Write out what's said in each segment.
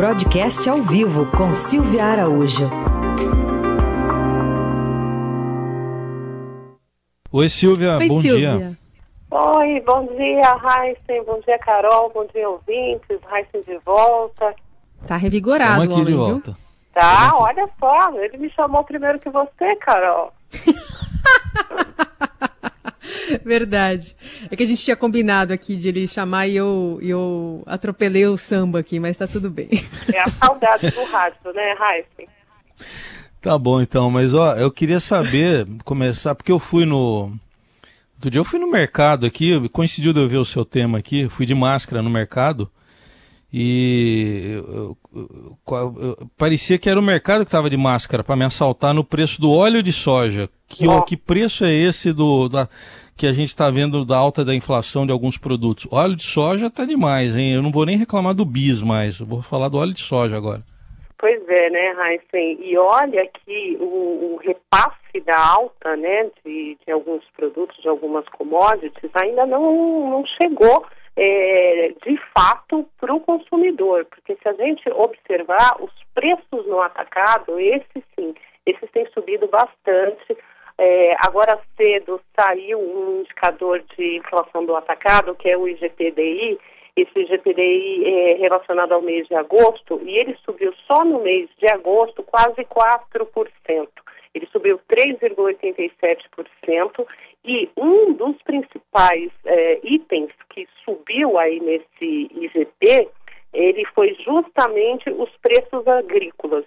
Broadcast ao vivo com Silvia Araújo. Oi, Silvia, Oi, bom Silvia. dia. Oi, bom dia, Heisen. Bom dia, Carol. Bom dia, ouvintes. Heisen de volta. Tá revigorado, Estamos aqui homem, de viu? volta. Tá, olha só. Ele me chamou primeiro que você, Carol. Verdade. É que a gente tinha combinado aqui de ele chamar e eu, e eu atropelei o samba aqui, mas tá tudo bem. É a saudade do rádio, né, Heisen? Tá bom então, mas ó, eu queria saber, começar, porque eu fui no. Outro dia eu fui no mercado aqui, coincidiu de eu ver o seu tema aqui, fui de máscara no mercado e eu- eu- eu- parecia que era o mercado que estava de máscara para me assaltar no preço do óleo de soja. Que, Ó. que preço é esse do da, que a gente está vendo da alta da inflação de alguns produtos? Óleo de soja tá demais, hein? Eu não vou nem reclamar do bis mais, eu vou falar do óleo de soja agora. Pois é, né, Heisen? E olha que o, o repasse da alta, né, de, de alguns produtos, de algumas commodities, ainda não, não chegou é, de fato para o consumidor. Porque se a gente observar os preços no atacado, esses sim, esses têm subido bastante. É, agora cedo saiu um indicador de inflação do atacado, que é o IGPDI, esse IGPDI é relacionado ao mês de agosto, e ele subiu só no mês de agosto quase 4%. Ele subiu 3,87%, e um dos principais é, itens que subiu aí nesse IGP, ele foi justamente os preços agrícolas.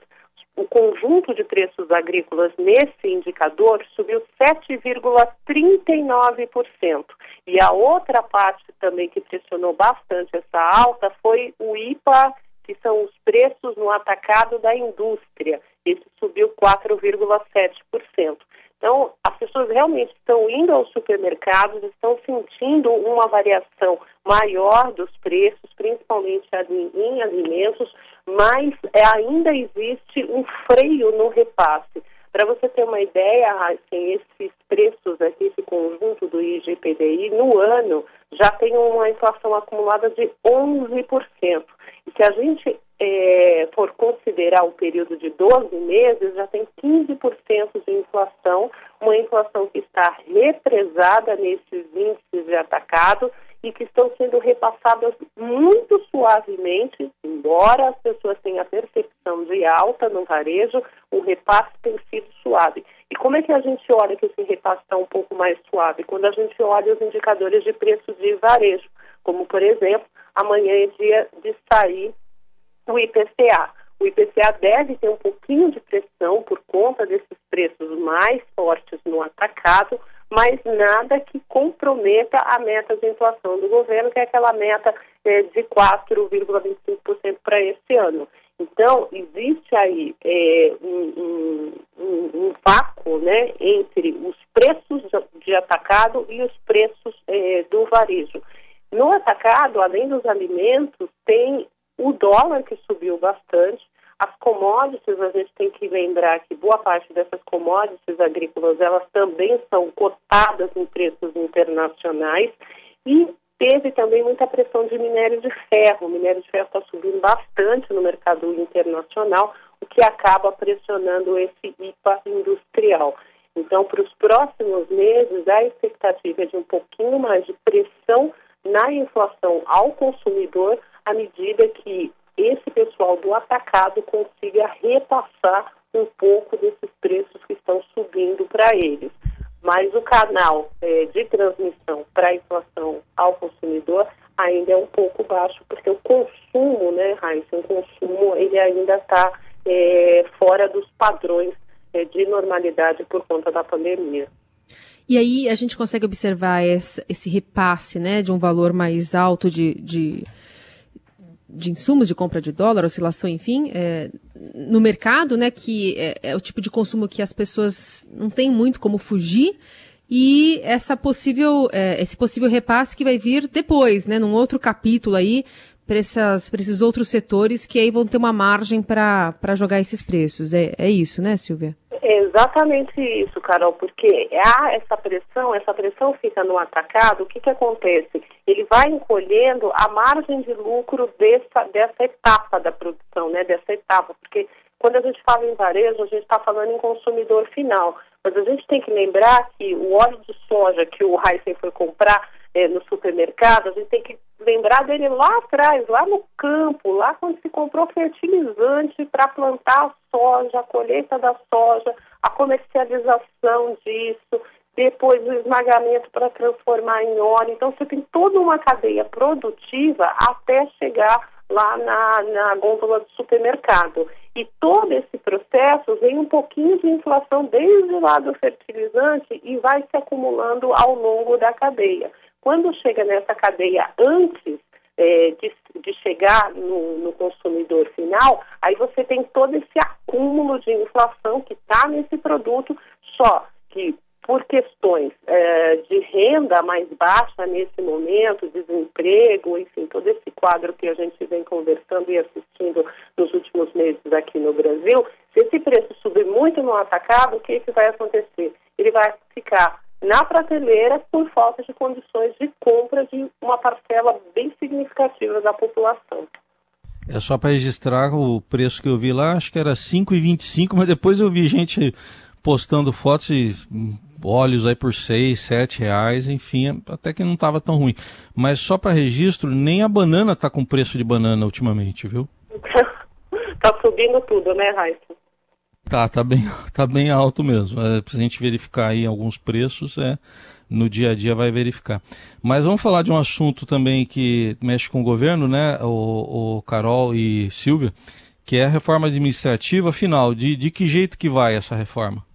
O conjunto de preços agrícolas nesse indicador subiu 7,39%. E a outra parte também que pressionou bastante essa alta foi o IPA, que são os preços no atacado da indústria. Esse subiu 4,7%. Então, as pessoas realmente estão indo aos supermercados, estão sentindo uma variação maior dos preços, principalmente em alimentos, mas é, ainda existe um freio no repasse. Para você ter uma ideia, assim, esses preços aqui, esse conjunto do IGPDI, no ano já tem uma inflação acumulada de 11%. E se a gente é, for considerar o período de 12 meses, já tem 15% de inflação, uma inflação que está represada nesses índices de atacado e que estão sendo repassadas muito suavemente, embora as pessoas tenham a percepção de alta no varejo, o repasse tem sido suave. E como é que a gente olha que esse repasse está um pouco mais suave? Quando a gente olha os indicadores de preço de varejo, como por exemplo, amanhã é dia de sair o IPCA. O IPCA deve ter um pouquinho de pressão por conta desses preços mais fortes no atacado, mas nada que comprometa a meta de inflação do governo, que é aquela meta eh, de 4,25% para esse ano. Então, existe aí eh, um, um, um, vácuo né, entre os preços de atacado e os preços eh, do varejo. No atacado, além dos alimentos, tem o dólar que subiu bastante, as commodities, a gente tem que lembrar que boa parte dessas commodities agrícolas, elas também são cotadas em preços internacionais e teve também muita pressão de minério de ferro. O minério de ferro está subindo bastante no mercado internacional, o que acaba pressionando esse IPA industrial. Então, para os próximos meses, a expectativa é de um pouquinho mais de pressão na inflação ao consumidor à medida que esse pessoal do atacado consiga repassar um pouco desses preços que estão subindo para eles. Mas o canal é, de transmissão para a inflação ao consumidor ainda é um pouco baixo, porque o consumo, né, Raíssa, o consumo ele ainda está é, fora dos padrões é, de normalidade por conta da pandemia. E aí a gente consegue observar esse, esse repasse, né, de um valor mais alto de, de, de insumos de compra de dólar, oscilação, enfim, é, no mercado, né, que é, é, o tipo de consumo que as pessoas não têm muito como fugir, e essa possível, é, esse possível repasse que vai vir depois, né, num outro capítulo aí, para esses outros setores que aí vão ter uma margem para jogar esses preços. É, é isso, né, Silvia? Exatamente isso, Carol, porque há essa pressão, essa pressão fica no atacado, o que, que acontece? Ele vai encolhendo a margem de lucro dessa, dessa etapa da produção, né? Dessa etapa, porque quando a gente fala em varejo, a gente está falando em consumidor final. Mas a gente tem que lembrar que o óleo de soja que o Heisen foi comprar é, no supermercado, a gente tem que lembrar dele lá atrás, lá no campo, lá quando se comprou fertilizante para plantar a soja, a colheita da soja, a comercialização disso, depois o esmagamento para transformar em óleo. Então você tem toda uma cadeia produtiva até chegar lá na, na gôndola do supermercado. E todo esse processo vem um pouquinho de inflação desde lá do fertilizante e vai se acumulando ao longo da cadeia. Quando chega nessa cadeia antes é, de, de, chegar no, no, consumidor final, aí você tem todo esse acúmulo de inflação que está nesse produto, só que por questões é, de renda mais baixa nesse momento, desemprego, enfim, todo esse quadro que a gente vem conversando e assistindo nos últimos meses aqui no Brasil, se esse preço subir muito no atacado, o que, que vai acontecer? Ele vai ficar na prateleira por falta de condições de compra de uma parcela bem significativa da população. É só para registrar o preço que eu vi lá, acho que era 5,25, mas depois eu vi gente postando fotos e óleos aí por 6, 7 reais, enfim, até que não estava tão ruim. Mas só para registro, nem a banana está com preço de banana ultimamente, viu? tá subindo tudo, né, Raíssa? Tá, tá bem, tá bem alto mesmo. É, a gente verificar aí alguns preços, é, no dia a dia vai verificar. Mas vamos falar de um assunto também que mexe com o governo, né, o, o Carol e Silvia, que é a reforma administrativa. Afinal, de, de que jeito que vai essa reforma?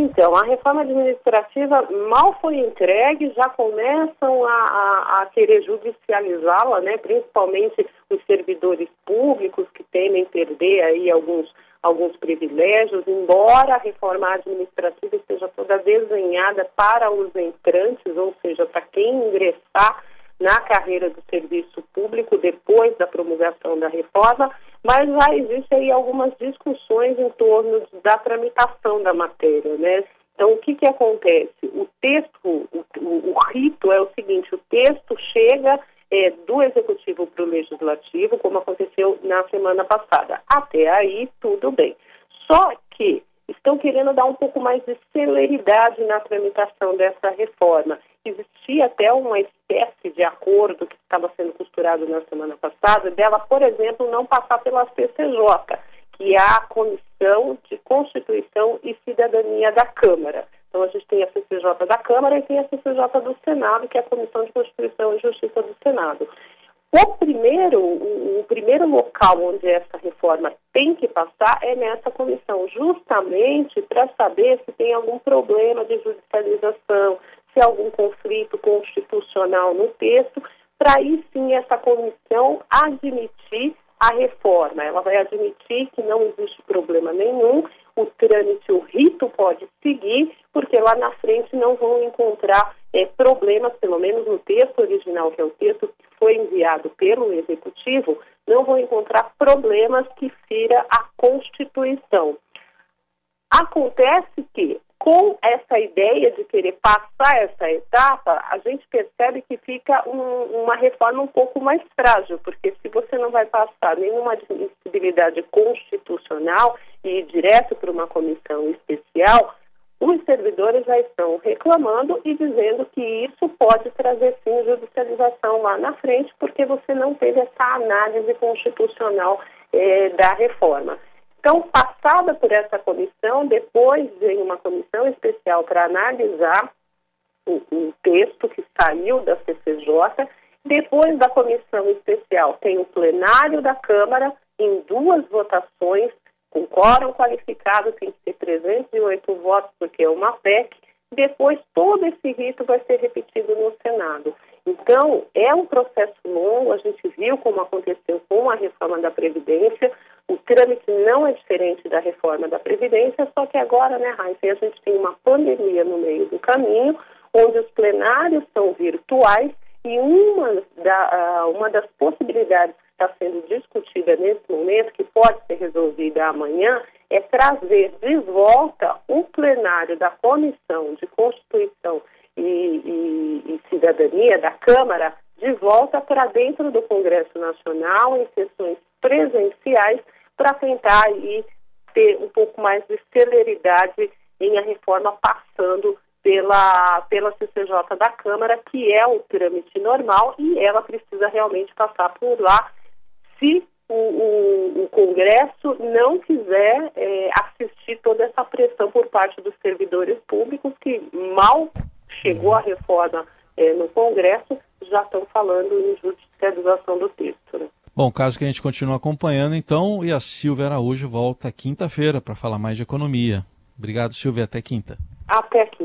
Então, a reforma administrativa mal foi entregue, já começam a, a, a querer judicializá-la, né, principalmente os servidores públicos que temem perder aí alguns alguns privilégios, embora a reforma administrativa esteja toda desenhada para os entrantes, ou seja, para quem ingressar na carreira do serviço público depois da promulgação da reforma, mas já existem aí algumas discussões em torno da tramitação da matéria, né? Então, o que, que acontece? O texto, o, o, o rito é o seguinte, o texto chega é, do Executivo para o Legislativo, como aconteceu na semana passada. Até aí, tudo bem. Só estão querendo dar um pouco mais de celeridade na tramitação dessa reforma. Existia até uma espécie de acordo que estava sendo costurado na semana passada, dela, por exemplo, não passar pela CCJ, que é a Comissão de Constituição e Cidadania da Câmara. Então, a gente tem a CCJ da Câmara e tem a CCJ do Senado, que é a Comissão de Constituição e Justiça do Senado. O primeiro, o, o primeiro local onde essa reforma tem que passar é nessa comissão, justamente para saber se tem algum problema de judicialização, se há algum conflito constitucional no texto, para aí sim essa comissão admitir a reforma. Ela vai admitir que não existe problema nenhum, o trâmite, o rito pode seguir, porque lá na frente não vão encontrar é, problemas, pelo menos no texto original, que é o texto foi enviado pelo Executivo, não vão encontrar problemas que fira a Constituição. Acontece que com essa ideia de querer passar essa etapa, a gente percebe que fica um, uma reforma um pouco mais frágil, porque se você não vai passar nenhuma admissibilidade constitucional e ir direto para uma comissão especial, os servidores já estão reclamando e dizendo que isso pode trazer sim judicialização lá na frente, porque você não teve essa análise constitucional eh, da reforma. Então, passada por essa comissão, depois vem uma comissão especial para analisar o, o, texto que saiu da CCJ. Depois da comissão especial, tem o plenário da Câmara em duas votações, com quórum qualificado, tem que ter 308 votos, porque é uma PEC. Depois, todo esse rito vai ser repetido no Senado. Então, é um processo longo, a gente viu como aconteceu com a reforma da Previdência. O trâmite não é diferente da reforma da Previdência, só que agora, né, Raíssa, a gente tem uma pandemia no meio do caminho, onde os plenários são virtuais e uma, da, uh, uma das possibilidades está sendo discutida nesse momento, que pode ser resolvida amanhã, é trazer de volta o plenário da Comissão de Constituição e, e, e Cidadania da Câmara de volta para dentro do Congresso Nacional em sessões presenciais para tentar aí ter um pouco mais de celeridade em a reforma passando pela, pela CCJ da Câmara, que é o trâmite normal, e ela precisa realmente passar por lá se o, o, o Congresso não quiser é, assistir toda essa pressão por parte dos servidores públicos, que mal chegou a reforma é, no Congresso, já estão falando em judicialização do texto. Né? Bom, caso que a gente continue acompanhando, então, e a Silvia Araújo volta quinta-feira para falar mais de economia. Obrigado, Silvia. Até quinta. Até quinta.